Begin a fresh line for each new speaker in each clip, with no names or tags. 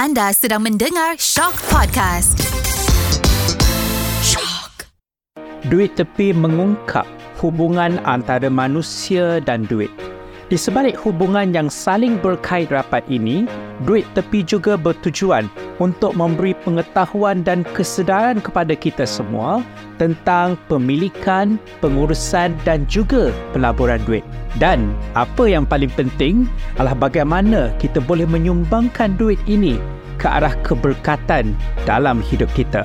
Anda sedang mendengar Shock Podcast. Shock.
Duit tepi mengungkap hubungan antara manusia dan duit. Di sebalik hubungan yang saling berkait rapat ini, duit tepi juga bertujuan untuk memberi pengetahuan dan kesedaran kepada kita semua tentang pemilikan, pengurusan dan juga pelaburan duit. Dan apa yang paling penting adalah bagaimana kita boleh menyumbangkan duit ini ke arah keberkatan dalam hidup kita.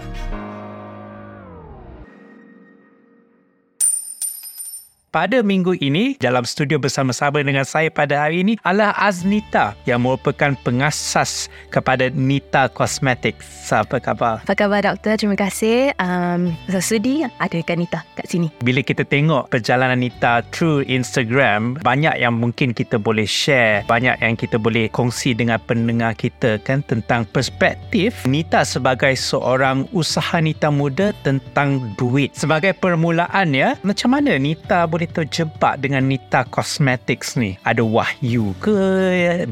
Pada minggu ini dalam studio bersama-sama dengan saya pada hari ini adalah Aznita yang merupakan pengasas kepada Nita Cosmetics. Apa khabar?
Apa khabar doktor? Terima kasih. Um, saya sudi adakan Nita kat sini.
Bila kita tengok perjalanan Nita through Instagram, banyak yang mungkin kita boleh share, banyak yang kita boleh kongsi dengan pendengar kita kan tentang perspektif Nita sebagai seorang usaha Nita muda tentang duit. Sebagai permulaan ya, macam mana Nita boleh boleh terjebak dengan Nita Cosmetics ni? Ada wahyu ke?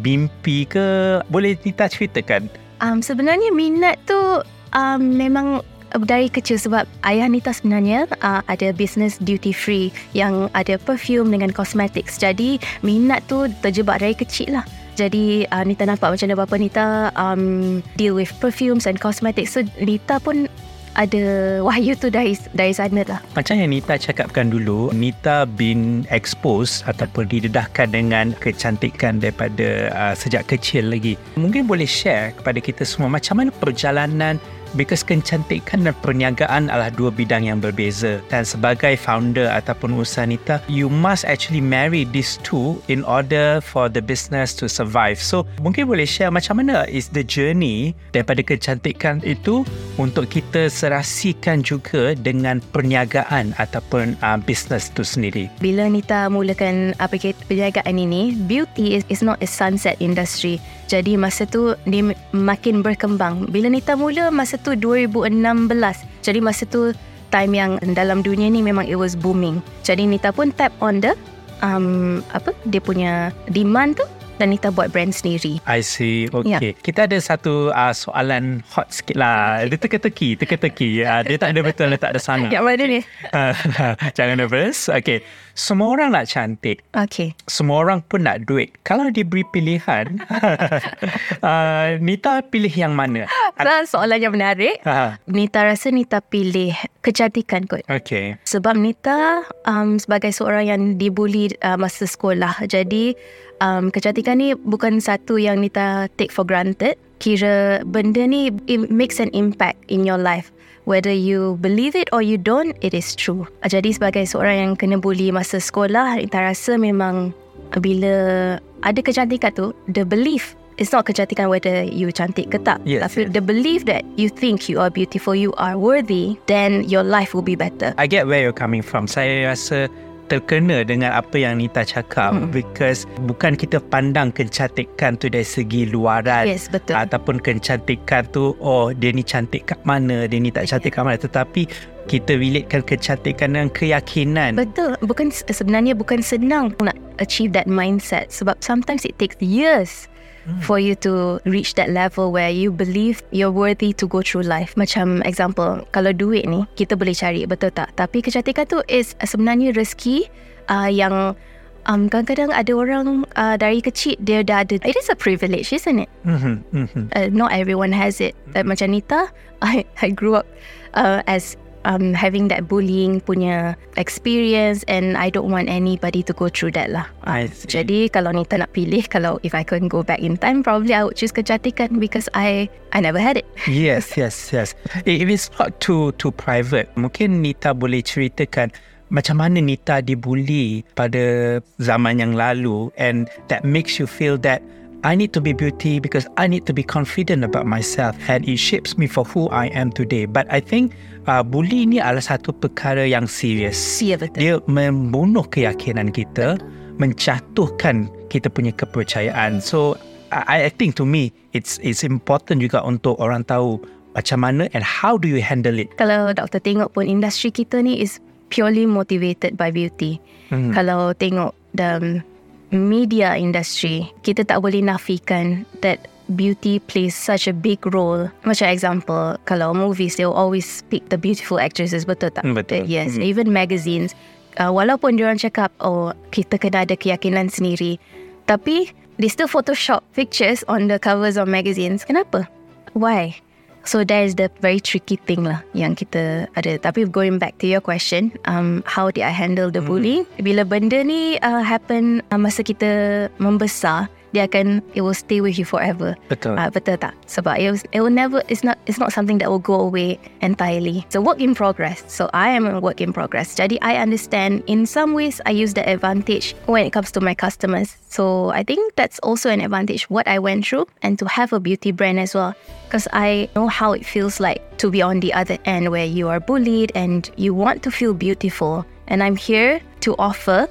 Mimpi ke? Boleh Nita ceritakan?
Um, sebenarnya minat tu um, memang dari kecil sebab ayah Nita sebenarnya uh, ada business duty free yang ada perfume dengan cosmetics. Jadi minat tu terjebak dari kecil lah. Jadi uh, Nita nampak macam mana bapa Nita um, deal with perfumes and cosmetics. So Nita pun ada wahyu tu dari dari sana lah.
Macam yang Nita cakapkan dulu, Nita bin expose ataupun didedahkan dengan kecantikan daripada uh, sejak kecil lagi. Mungkin boleh share kepada kita semua macam mana perjalanan because kecantikan dan perniagaan adalah dua bidang yang berbeza. Dan sebagai founder ataupun usaha Nita you must actually marry these two in order for the business to survive. So mungkin boleh share macam mana is the journey daripada kecantikan itu untuk kita serasikan juga dengan perniagaan ataupun uh, business tu sendiri?
Bila Nita mulakan apa perniagaan ini beauty is, is not a sunset industry jadi masa tu dia makin berkembang. Bila Nita mula masa tu 2016. Jadi masa tu time yang dalam dunia ni memang it was booming. Jadi Nita pun tap on the um, apa dia punya demand tu dan Nita buat brand sendiri.
I see. Okay. Yeah. Kita ada satu uh, soalan hot sikit lah. Dia teka-teki. Teka-teki. Uh, dia tak ada betul, dia tak ada sangat.
Yang mana ni?
Jangan nervous. Okay. Semua orang nak cantik.
Okay.
Semua orang pun nak duit. Kalau diberi pilihan, uh, Nita pilih yang mana?
Nah, soalan yang menarik. Ha. Nita rasa Nita pilih kecantikan kot.
Okay.
Sebab Nita um, sebagai seorang yang dibuli uh, masa sekolah. Jadi um, kecantikan ni bukan satu yang Nita take for granted. Kira benda ni it makes an impact in your life. Whether you believe it or you don't, it is true. Jadi sebagai seorang yang kena bully masa sekolah, Nita rasa memang bila ada kecantikan tu, the belief It's not kecantikan whether you cantik ke tak.
Yes,
Tapi
yes.
the belief that you think you are beautiful, you are worthy, then your life will be better.
I get where you're coming from. Saya rasa terkena dengan apa yang Nita cakap hmm. because bukan kita pandang kecantikan tu dari segi luaran
yes, betul.
ataupun kecantikan tu oh dia ni cantik kat mana dia ni tak cantik kat mana tetapi kita relatekan kecantikan dengan keyakinan
betul bukan sebenarnya bukan senang nak achieve that mindset sebab sometimes it takes years For you to reach that level where you believe you're worthy to go through life. Macam example, kalau duit ni kita boleh cari, betul tak? Tapi kecantikan tu is sebenarnya rezeki uh, yang um, kadang-kadang ada orang uh, dari kecil dia dah ada. It is a privilege, isn't it?
Mm-hmm, mm-hmm.
Uh, not everyone has it. Uh, macam Nita, I, I grew up uh, as um, having that bullying punya experience and I don't want anybody to go through that lah.
I see.
Jadi kalau Nita nak pilih, kalau if I can go back in time, probably I would choose kecantikan because I I never had it.
Yes, yes, yes. If it's not too too private, mungkin Nita boleh ceritakan macam mana Nita dibuli pada zaman yang lalu and that makes you feel that I need to be beauty because I need to be confident about myself and it shapes me for who I am today. But I think uh, bully ni adalah satu perkara yang serius.
Ya, betul.
Dia membunuh keyakinan kita, menjatuhkan kita punya kepercayaan. So I, I think to me it's it's important juga untuk orang tahu macam mana and how do you handle it.
Kalau doktor tengok pun industri kita ni is purely motivated by beauty.
Hmm.
Kalau tengok the media industry, kita tak boleh nafikan that beauty plays such a big role. Macam example, kalau movies, they'll always pick the beautiful actresses, betul tak?
Betul.
Yes,
Hmm.
even magazines. Uh, walaupun diorang cakap, oh, kita kena ada keyakinan sendiri. Tapi, they still photoshop pictures on the covers of magazines. Kenapa? Why? So that is the very tricky thing lah yang kita ada. Tapi going back to your question, um, how did I handle the bullying? Bila benda ni uh, happen uh, masa kita membesar, dia akan it will stay with you forever.
Betul.
Ah, betul tak? Sebab it, was, it will never it's not it's not something that will go away entirely. It's a work in progress. So I am a work in progress. Jadi I understand in some ways I use the advantage when it comes to my customers. So I think that's also an advantage what I went through and to have a beauty brand as well. Because I know how it feels like to be on the other end where you are bullied and you want to feel beautiful. And I'm here to offer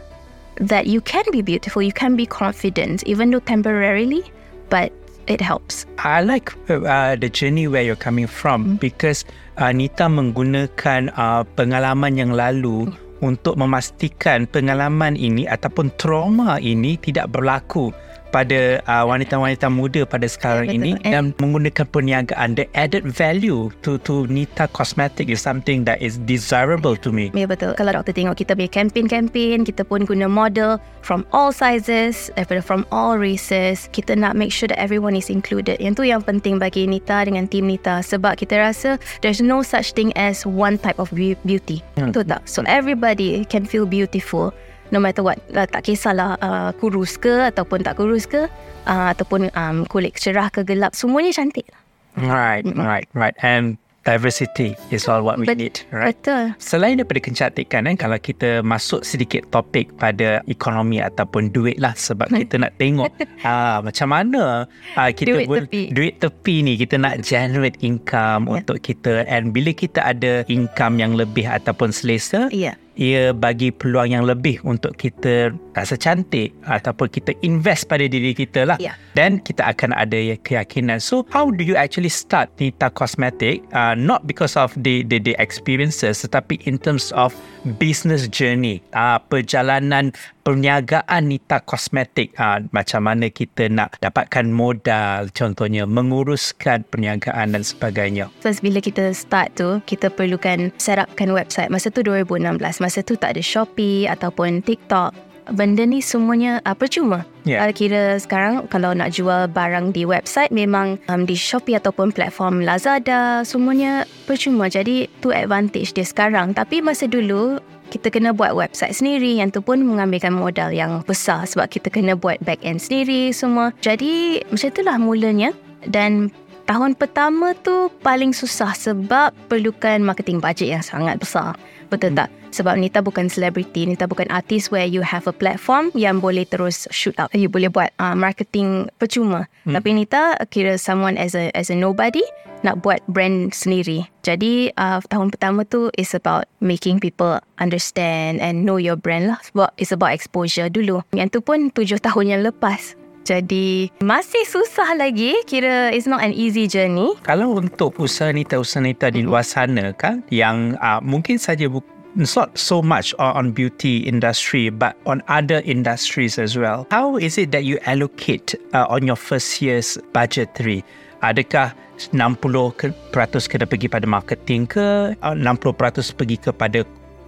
that you can be beautiful, you can be confident, even though temporarily, but it helps.
I like uh, the journey where you're coming from because Anita Nita menggunakan uh, pengalaman yang lalu untuk memastikan pengalaman ini ataupun trauma ini tidak berlaku pada uh, wanita-wanita muda pada sekarang
betul.
ini
And-
dan menggunakan perniagaan the added value to to Nita Cosmetic is something that is desirable to me.
Ya betul. Kalau doktor tengok kita punya campaign-campaign, kita pun guna model from all sizes, daripada from all races. Kita nak make sure that everyone is included. Yang tu yang penting bagi Nita dengan tim Nita. Sebab kita rasa there's no such thing as one type of beau- beauty.
Hmm.
Betul tak? So everybody can feel beautiful no matter what. Lah, tak kisahlah uh, kurus ke ataupun tak kurus ke. Uh, ataupun um, kulit cerah ke gelap. Semuanya cantik.
Right, right, right. And diversity is all what we
Bet-
need, right?
Betul.
Selain daripada kecantikan kan kalau kita masuk sedikit topik pada ekonomi ataupun duit lah sebab kita nak tengok ah macam mana ah kita
Duit
boleh-
tepi.
duit tepi ni kita nak generate income
Ya.
untuk kita and bila kita ada income yang lebih ataupun selesa
Ya.
Ia bagi peluang yang lebih untuk kita rasa cantik ataupun kita invest pada diri kita lah.
Ya.
dan kita akan ada keyakinan. So how do you actually start Nita Cosmetic? Uh, not because of the, the the experiences tetapi in terms of business journey. Uh, perjalanan perniagaan Nita Cosmetic. Uh, macam mana kita nak dapatkan modal contohnya menguruskan perniagaan dan sebagainya.
First bila kita start tu Kita perlukan set upkan website. Masa tu 2016 Masa tu tak ada Shopee Ataupun TikTok Benda ni semuanya uh, percuma
Ya.
yeah. Kira sekarang Kalau nak jual barang di website Memang um, di Shopee Ataupun platform Lazada Semuanya percuma Jadi tu advantage dia sekarang Tapi masa dulu kita kena buat website sendiri yang tu pun mengambilkan modal yang besar sebab kita kena buat back end sendiri semua. Jadi macam itulah mulanya dan tahun pertama tu paling susah sebab perlukan marketing budget yang sangat besar. Betul tak? Sebab Nita bukan selebriti, Nita bukan artis where you have a platform yang boleh terus shoot up. You boleh buat uh, marketing percuma. Hmm. Tapi Nita kira someone as a as a nobody nak buat brand sendiri. Jadi uh, tahun pertama tu is about making people understand and know your brand lah. Sebab it's about exposure dulu. Yang tu pun tujuh tahun yang lepas. Jadi masih susah lagi. Kira it's not an easy journey.
Kalau untuk usaha nita-usaha nita di luar sana kan yang uh, mungkin saja bu- not so much on, beauty industry but on other industries as well. How is it that you allocate uh, on your first year's budgetary? Adakah 60% ke- peratus kena pergi pada marketing ke? Uh, 60% pergi kepada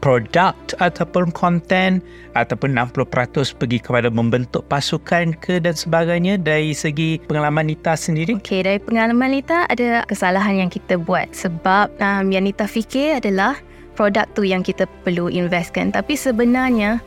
product ataupun content ataupun 60% pergi kepada membentuk pasukan ke dan sebagainya dari segi pengalaman Nita sendiri?
Okay, dari pengalaman Nita ada kesalahan yang kita buat sebab um, yang Nita fikir adalah produk tu yang kita perlu investkan. Tapi sebenarnya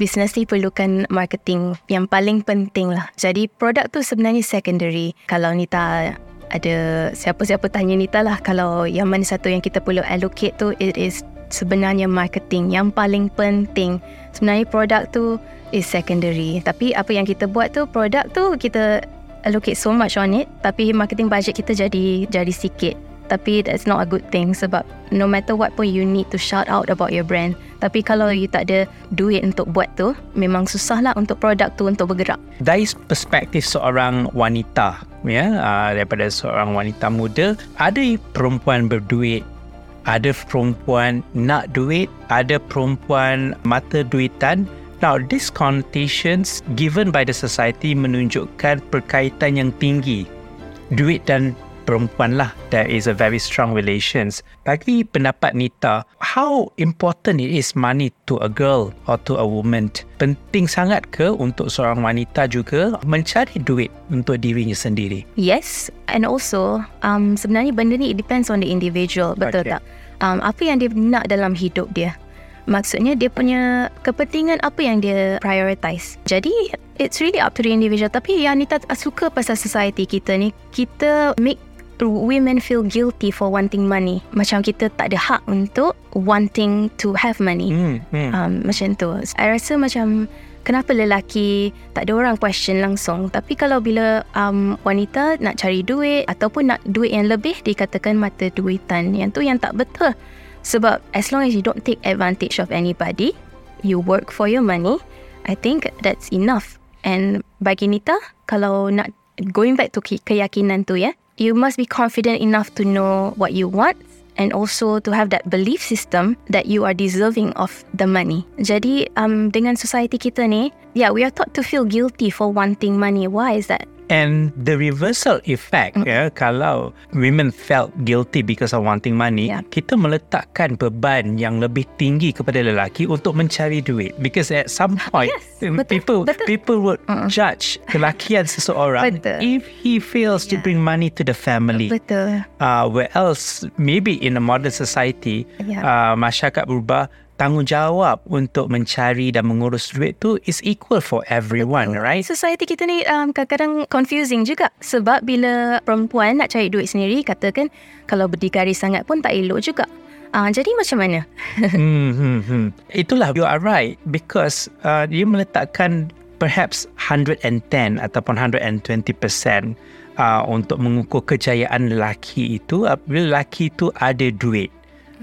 bisnes ni perlukan marketing yang paling penting lah. Jadi produk tu sebenarnya secondary. Kalau Nita ada siapa-siapa tanya Nita lah kalau yang mana satu yang kita perlu allocate tu it is sebenarnya marketing yang paling penting. Sebenarnya produk tu is secondary. Tapi apa yang kita buat tu produk tu kita allocate so much on it tapi marketing budget kita jadi jadi sikit. Tapi that's not a good thing sebab no matter what pun you need to shout out about your brand. Tapi kalau you tak ada duit untuk buat tu, memang susah lah untuk produk tu untuk bergerak.
dari perspektif seorang wanita ya uh, daripada seorang wanita muda ada perempuan berduit ada perempuan nak duit ada perempuan mata duitan. Now these connotations given by the society menunjukkan perkaitan yang tinggi. Duit dan perempuan lah there is a very strong relations bagi pendapat Nita how important it is money to a girl or to a woman penting sangat ke untuk seorang wanita juga mencari duit untuk dirinya sendiri
Yes, and also um, sebenarnya benda ni it depends on the individual, betul
Okay.
tak? Um, apa yang dia nak dalam hidup dia. Maksudnya dia punya kepentingan apa yang dia prioritize. Jadi it's really up to the individual. Tapi yang Nita suka pasal society kita ni, kita make women feel guilty for wanting money. Macam kita tak ada hak untuk wanting to have money
hmm, hmm.
um, macam tu. I rasa macam kenapa lelaki tak ada orang question langsung tapi kalau bila um, wanita nak cari duit ataupun nak duit yang lebih dikatakan mata duitan yang tu yang tak betul sebab as long as you don't take advantage of anybody you work for your money I think that's enough and bagi Nita kalau nak going back to ke- keyakinan tu ya you must be confident enough to know what you want and also to have that belief system that you are deserving of the money. Jadi um, dengan society kita ni, yeah, we are taught to feel guilty for wanting money. Why is that?
And the reversal effect
Mm.
ya kalau women felt guilty because of wanting money,
Yeah.
kita meletakkan beban yang lebih tinggi kepada lelaki untuk mencari duit because at some point
yes, betul,
people
betul.
people would
Mm-mm.
judge kelakian seseorang
Betul.
if he fails to
Yeah.
bring money to the family.
Betul.
Uh, where else maybe in a modern society
Yeah.
uh, masyarakat berubah tanggungjawab untuk mencari dan mengurus duit tu is equal for everyone right
Society kita ni um, kadang-kadang confusing juga sebab bila perempuan nak cari duit sendiri katakan kalau berdikari sangat pun tak elok juga. Uh, jadi macam mana?
hmm, hmm, hmm. Itulah you are right because uh, dia meletakkan perhaps 110 ataupun 120% uh, untuk mengukur kejayaan lelaki itu apabila lelaki itu ada duit.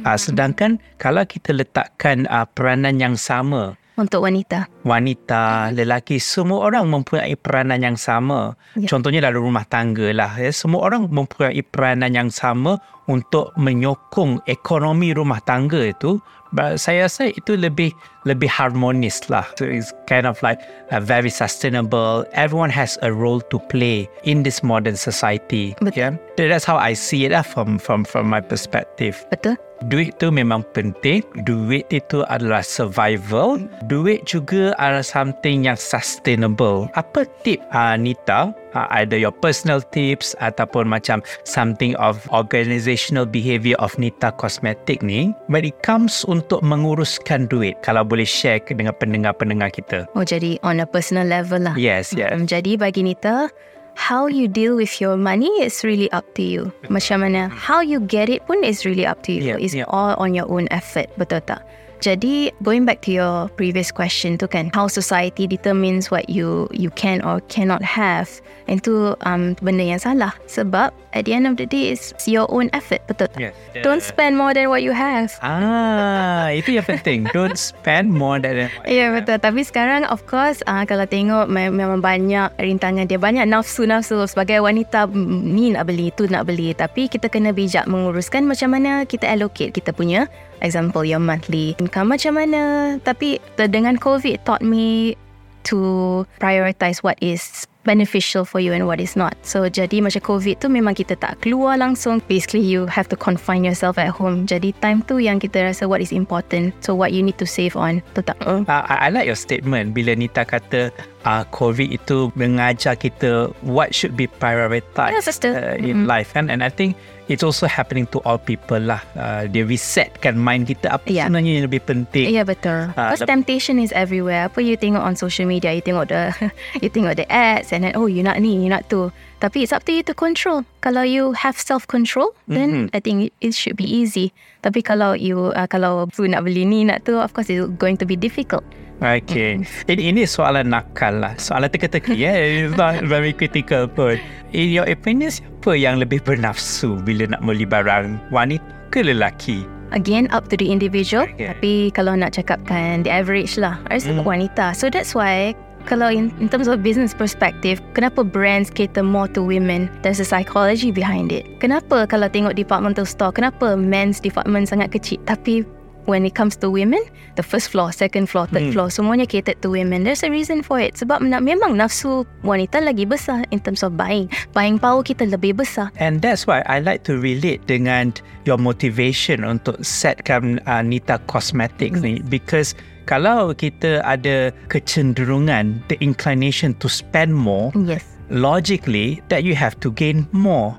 Uh, sedangkan kalau kita letakkan uh, peranan yang sama
Untuk wanita.
wanita, lelaki, semua orang mempunyai peranan yang sama.
Ya.
Contohnya dalam rumah tangga lah. Ya. Semua orang mempunyai peranan yang sama untuk menyokong ekonomi rumah tangga itu. But saya rasa itu lebih lebih harmonis lah. So it's kind of like uh, very sustainable. Everyone has a role to play in this modern society.
Betul.
Yeah. That's how I see it lah from from from my perspective.
Betul?
Duit tu memang penting. Duit itu adalah survival. Duit juga adalah something yang sustainable. Apa tip uh, Nita? Uh, either your personal tips ataupun macam something of organizational behavior of Nita Cosmetic ni when it comes untuk menguruskan duit. Kalau boleh share dengan pendengar-pendengar kita.
Oh jadi on a personal level lah.
Yes, yes.
Um, jadi bagi Nita, how you deal with your money is really up to you. Macam mana how you get it pun is really up to you.
Yeah,
It's
yeah.
all on your own effort, betul tak? Jadi going back to your previous question tu kan, how society determines what you you can or cannot have, itu um, benda yang salah. Sebab at the end of the day it's your own effort, betul tak?
Yes.
Don't spend more than what you have.
Ah, itu yang penting. Don't spend more than what
Ya yeah, betul Tapi sekarang of course uh, Kalau tengok me- Memang banyak rintangan dia Banyak nafsu-nafsu Sebagai wanita mm, Ni nak beli Tu nak beli Tapi kita kena bijak Menguruskan macam mana Kita allocate kita punya Example your monthly income Macam mana Tapi dengan COVID Taught me To prioritize what is beneficial for you and what is not. So jadi macam COVID tu memang kita tak keluar langsung. Basically you have to confine yourself at home. Jadi time tu yang kita rasa what is important. So what you need to save on. Tu tak?
Uh, I, I like your statement bila Nita kata uh, COVID itu mengajar kita what should be prioritized
Yeah,
uh, in
Mhm.
life kan and I think it's also happening to all people lah uh, dia resetkan mind kita apa
Yeah.
sebenarnya yang lebih penting
Ya yeah, betul.
Ah,
Because temptation is everywhere. Apa you tengok on social media, you tengok the you tengok the ads and then oh you nak ni, you nak tu. Tapi it's up to you to control. Kalau you have self control, then I think it should be easy. Tapi kalau you uh, kalau you nak beli ni nak tu, of course it's going to be difficult.
Okay. Ini, ini soalan nakal lah. Soalan teka-teki. yeah. It's not very critical pun. In your opinion, siapa yang lebih bernafsu bila nak beli barang? Wanita ke lelaki?
Again, up to the individual.
Okay.
Tapi kalau nak cakapkan the average lah, I rasa
Mm.
wanita. So that's why kalau in, in terms of business perspective, kenapa brands cater more to women? There's a psychology behind it. Kenapa kalau tengok departmental store, kenapa men's department sangat kecil tapi when it comes to women, the first floor, second floor, third
Hmm.
floor, semuanya catered to women. There's a reason for it. Sebab memang nafsu wanita lagi besar in terms of buying. Buying power kita lebih besar.
And that's why I like to relate dengan your motivation untuk setkan uh, Nita Cosmetics ni because kalau kita ada kecenderungan the inclination to spend more
Yes.
logically that you have to gain more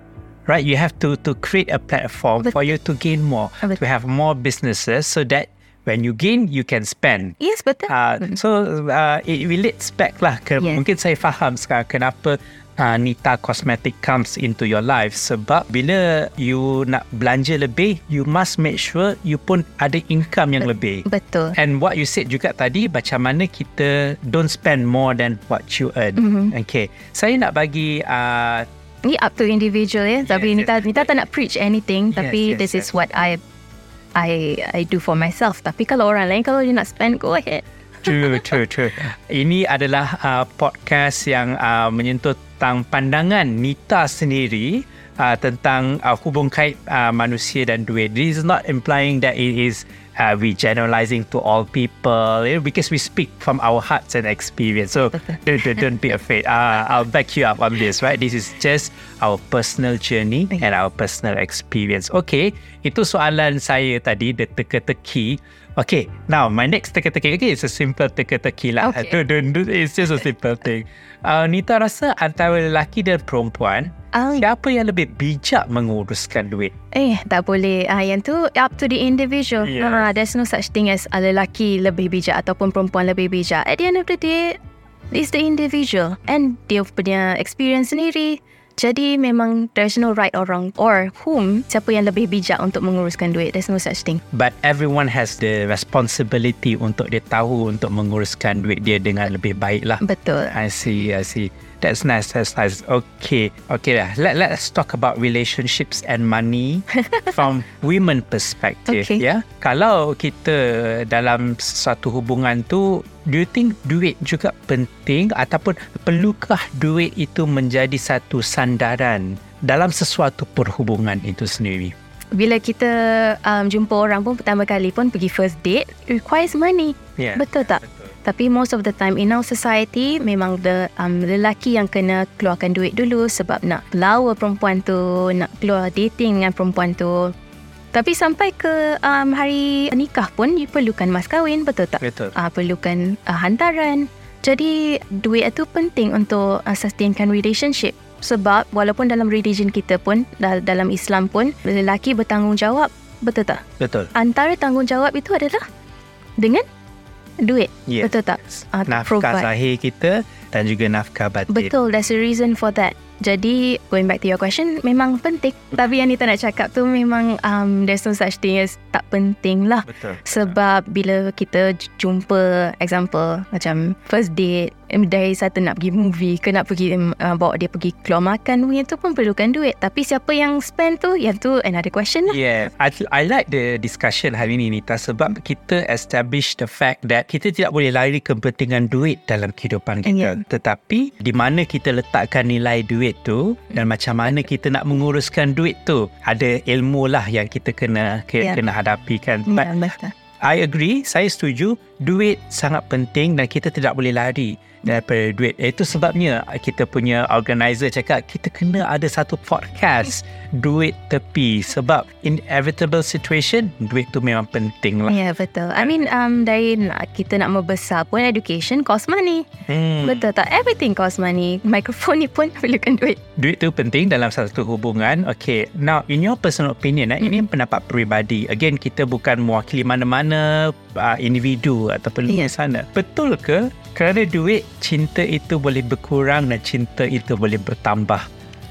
right you have to to create a platform for you to gain more
Betul.
to have more businesses so that when you gain you can spend
Yes, betul.
Uh, so uh, it relates back lah ke,
Yes.
mungkin saya faham sekarang kenapa uh, Nita Cosmetic comes into your life sebab bila you nak belanja lebih you must make sure you pun ada income yang lebih
betul.
and what you said juga tadi macam mana kita don't spend more than what you earn
Mhm.
okay saya nak bagi uh,
Ni up to individual ya. Tapi
Yes,
Nita, Nita tak nak preach anything.
Yes,
tapi
yes,
this
yes.
is what I I I do for myself. Tapi kalau orang lain kalau dia nak spend, go ahead.
True, true, true. Ini adalah uh, podcast yang uh, menyentuh tentang pandangan Nita sendiri uh, tentang uh, hubung kait uh, manusia dan duit. This is not implying that it is uh, we generalizing to all people you know, because we speak from our hearts and experience. So don't, don't, don't be afraid. Uh, I'll back you up on this, right? This is just our personal journey and our personal experience. Okay, itu soalan saya tadi, the teka-teki. Okay, now my next teka-teki, okay, it's a simple teka-teki lah.
Okay.
Don't, don't, don't, it's just a simple thing. Uh, Nita rasa antara lelaki dan perempuan,
Ah,
siapa yang lebih bijak menguruskan duit?
Eh, tak boleh. Ah, yang tu up to the individual.
Yes.
Ah, there's no such thing as ah, lelaki lebih bijak ataupun perempuan lebih bijak. At the end of the day, it's the individual and dia punya experience sendiri. Jadi memang there's no right or wrong or whom siapa yang lebih bijak untuk menguruskan duit. There's no such thing.
But everyone has the responsibility untuk dia tahu untuk menguruskan duit dia dengan lebih baik lah.
Betul.
I see, I see. That's nice, that's nice. Okay, okay lah. Let, let's talk about relationships and money from women perspective.
Okay.
Yeah. Kalau kita dalam satu hubungan tu, do you think duit juga penting ataupun perlukah duit itu menjadi satu sandaran dalam sesuatu perhubungan itu sendiri?
Bila kita um, jumpa orang pun pertama kali pun pergi first date, requires money.
Yeah.
Betul tak? Tapi most of the time in our society memang the um, lelaki yang kena keluarkan duit dulu sebab nak lawa perempuan tu, nak keluar dating dengan perempuan tu. Tapi sampai ke um, hari nikah pun you perlukan mas kahwin, betul tak?
Betul.
Uh, perlukan uh, hantaran. Jadi duit itu penting untuk uh, sustainkan relationship. Sebab walaupun dalam religion kita pun, dal- dalam Islam pun, lelaki bertanggungjawab, betul tak?
Betul.
Antara tanggungjawab itu adalah dengan duit.
Yes.
Betul tak? Uh,
Nafkah
provide.
zahir kita dan juga nafkah batin.
Betul, there's a reason for that. Jadi, going back to your question, memang penting. Tapi yang Nita nak cakap tu memang um, there's no such thing as tak penting lah.
Betul.
Sebab bila kita jumpa example macam first date dari satu nak pergi movie ke nak pergi uh, bawa dia pergi keluar makan yang tu pun perlukan duit. Tapi siapa yang spend tu yang tu another question lah.
Yeah, I, I like the discussion hari ini Nita sebab kita establish the fact that kita tidak boleh lari kepentingan duit dalam kehidupan kita.
Yeah.
Tetapi di mana kita letakkan nilai duit tu dan macam mana kita nak menguruskan duit tu ada ilmu lah yang kita kena ke,
Yeah.
kena hadapi kan. But
Ya, betul.
I agree, saya setuju duit sangat penting dan kita tidak boleh lari daripada duit. Itu sebabnya kita punya organizer cakap kita kena ada satu podcast duit tepi sebab inevitable situation duit tu memang penting lah.
Ya, betul. I mean, um, dari kita nak membesar pun education cost money.
Hmm.
Betul tak? Everything cost money. Mikrofon ni pun perlukan duit.
Duit tu penting dalam satu hubungan. Okay, now in your personal opinion, eh, ini pendapat peribadi. Again, kita bukan mewakili mana-mana uh, individu ataupun yeah. sana. Betul ke kerana duit cinta itu boleh berkurang dan cinta itu boleh bertambah?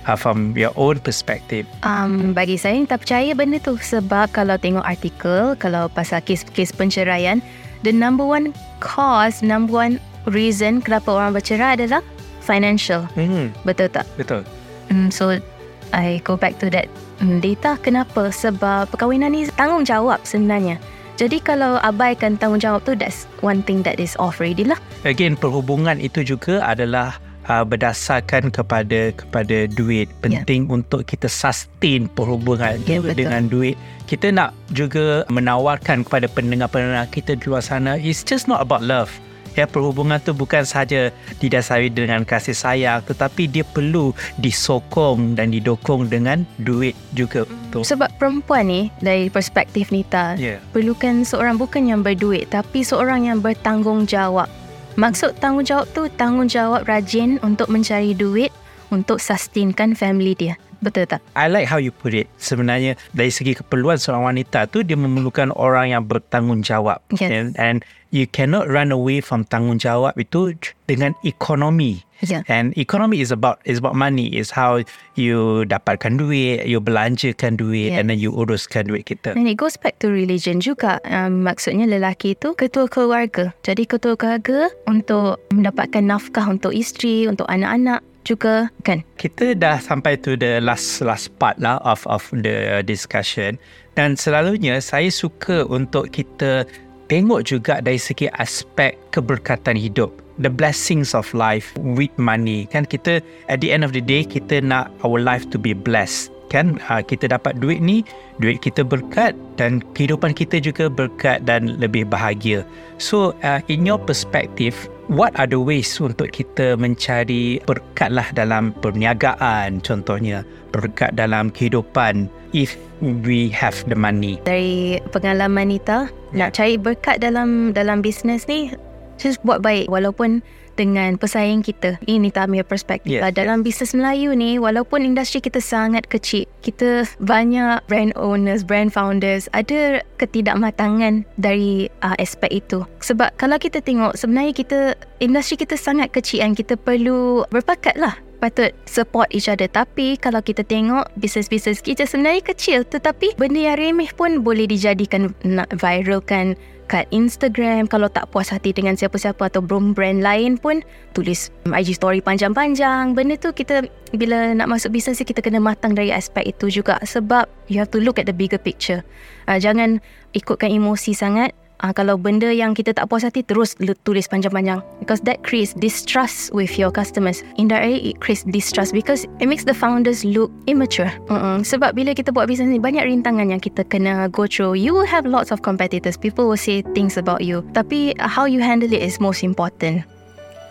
Uh, from your own perspective.
Um, bagi saya tak percaya benda tu sebab kalau tengok artikel kalau pasal kes-kes penceraian the number one cause number one reason kenapa orang bercerai adalah financial
Hmm,
betul tak
betul.
um, so I go back to that um, data kenapa sebab perkahwinan ni tanggungjawab sebenarnya jadi kalau abaikan tanggungjawab tu that's one thing that is off already lah
Again, perhubungan itu juga adalah uh, berdasarkan kepada kepada duit. Penting yeah. untuk kita sustain perhubungan
Ya,
kita
betul.
dengan duit. Kita nak juga menawarkan kepada pendengar-pendengar kita di luar sana, it's just not about love. Ya, perhubungan tu bukan sahaja didasari dengan kasih sayang tetapi dia perlu disokong dan didukung dengan duit juga. Betul.
Sebab perempuan ni dari perspektif Nita
Ya.
perlukan seorang bukan yang berduit tapi seorang yang bertanggungjawab. Maksud tanggungjawab tu tanggungjawab rajin untuk mencari duit untuk sustainkan family dia. Betul tak?
I like how you put it. Sebenarnya dari segi keperluan seorang wanita tu dia memerlukan orang yang bertanggungjawab.
Yes.
And, and you cannot run away from tanggungjawab itu dengan ekonomi.
Ya.
And economy is about is about money. Is how you dapatkan duit, you belanjakan duit,
Yes.
and then you uruskan duit kita.
And it goes back to religion juga. Um, maksudnya lelaki itu ketua keluarga. Jadi ketua keluarga untuk mendapatkan nafkah untuk isteri, untuk anak-anak juga kan?
kita dah sampai to the last last part lah of of the discussion. Dan selalunya saya suka untuk kita tengok juga dari segi aspek keberkatan hidup. The blessings of life with money. Kan kita at the end of the day kita nak our life to be blessed. Kan? Uh, kita dapat duit ni duit kita berkat dan kehidupan kita juga berkat dan lebih bahagia. So uh, in your perspective what are the ways untuk kita mencari berkat lah dalam perniagaan? Contohnya berkat dalam kehidupan if we have the money.
Dari pengalaman Nita, nak cari berkat dalam dalam bisnes ni just buat baik. Walaupun dengan pesaing kita. Ini Nita ambil perspektif.
Yes,
lah. Dalam bisnes Melayu ni, walaupun industri kita sangat kecil, kita banyak brand owners, brand founders, ada ketidakmatangan dari uh, aspek itu. Sebab kalau kita tengok, sebenarnya kita, industri kita sangat kecil dan kita perlu berpakat lah patut support each other. Tapi kalau kita tengok bisnes-bisnes kita sebenarnya kecil tetapi benda yang remeh pun boleh dijadikan nak viralkan kat Instagram. Kalau tak puas hati dengan siapa-siapa atau brand lain pun tulis IG story panjang-panjang. Benda tu kita bila nak masuk bisnes kita kena matang dari aspek itu juga. Sebab you have to look at the bigger picture. Uh, jangan ikutkan emosi sangat Ah, kalau benda yang kita tak puas hati terus tulis panjang-panjang. Because that creates distrust with your customers. Indirectly it creates distrust because it makes the founders look immature. Mm-mm. sebab bila kita buat bisnes ni banyak rintangan yang kita kena go through. You will have lots of competitors. People will say things about you. Tapi uh, how you handle it is most important.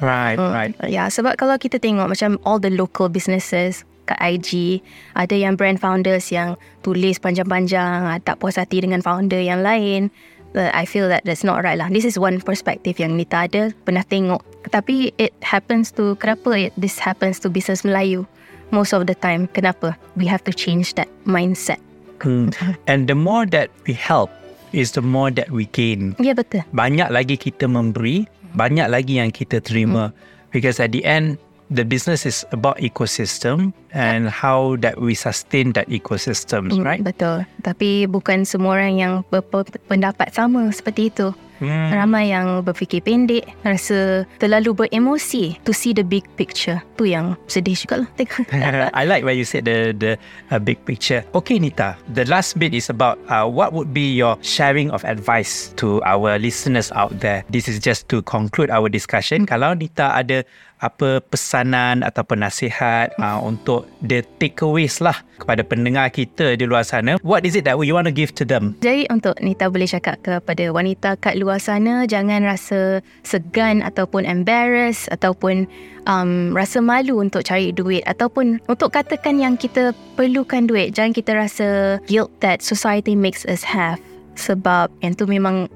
Right
Mm,
right.
Ya, sebab kalau kita tengok macam all the local businesses kat IG, ada yang brand founders yang tulis panjang-panjang, ah, tak puas hati dengan founder yang lain. Uh, I feel that that's not right lah. This is one perspective yang Nita ada, pernah tengok. Tapi it happens to, kenapa it, this happens to business Melayu most of the time? Kenapa? We have to change that mindset.
Hmm. and the more that we help is the more that we gain
Ya, betul.
banyak lagi kita memberi, banyak lagi yang kita terima. Because at the end, the business is about ecosystem and how that we sustain that ecosystem,
Mm,
right?
Betul. Tapi bukan semua orang yang berpendapat sama seperti itu.
Hmm.
Ramai yang berfikir pendek, rasa terlalu beremosi to see the big picture. Tu yang sedih juga lah.
I like where you said the the uh, big picture. Okay, Nita. The last bit is about uh, what would be your sharing of advice to our listeners out there. This is just to conclude our discussion. Kalau Nita ada apa pesanan ataupun nasihat uh, untuk the takeaways lah kepada pendengar kita di luar sana. What is it that you want to give to them?
Jadi untuk Nita boleh cakap kepada wanita kat luar sana jangan rasa segan ataupun embarrassed ataupun um, rasa malu untuk cari duit ataupun untuk katakan yang kita perlukan duit jangan kita rasa guilt that society makes us have sebab yang tu memang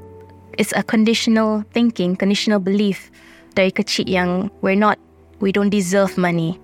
it's a conditional thinking conditional belief dari kecil yang we're not we don't deserve money.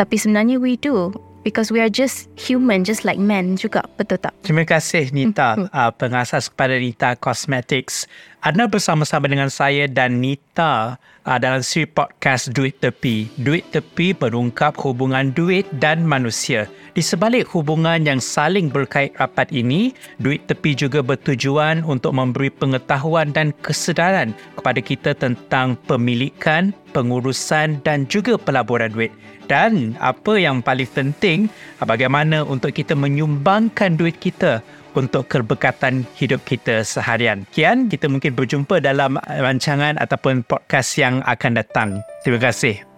Tapi sebenarnya we do because we are just human just like men juga. Betul tak?
Terima kasih Nita, uh, pengasas kepada Nita Cosmetics. Anda bersama-sama dengan saya dan Nita uh, dalam siri podcast Duit Tepi. Duit Tepi berungkap hubungan duit dan manusia. Di sebalik hubungan yang saling berkait rapat ini, Duit Tepi juga bertujuan untuk memberi pengetahuan dan kesedaran kepada kita tentang pemilikan, pengurusan dan juga pelaburan duit. Dan apa yang paling penting, bagaimana untuk kita menyumbangkan duit kita untuk keberkatan hidup kita seharian. Kian, kita mungkin berjumpa dalam rancangan ataupun podcast yang akan datang. Terima kasih.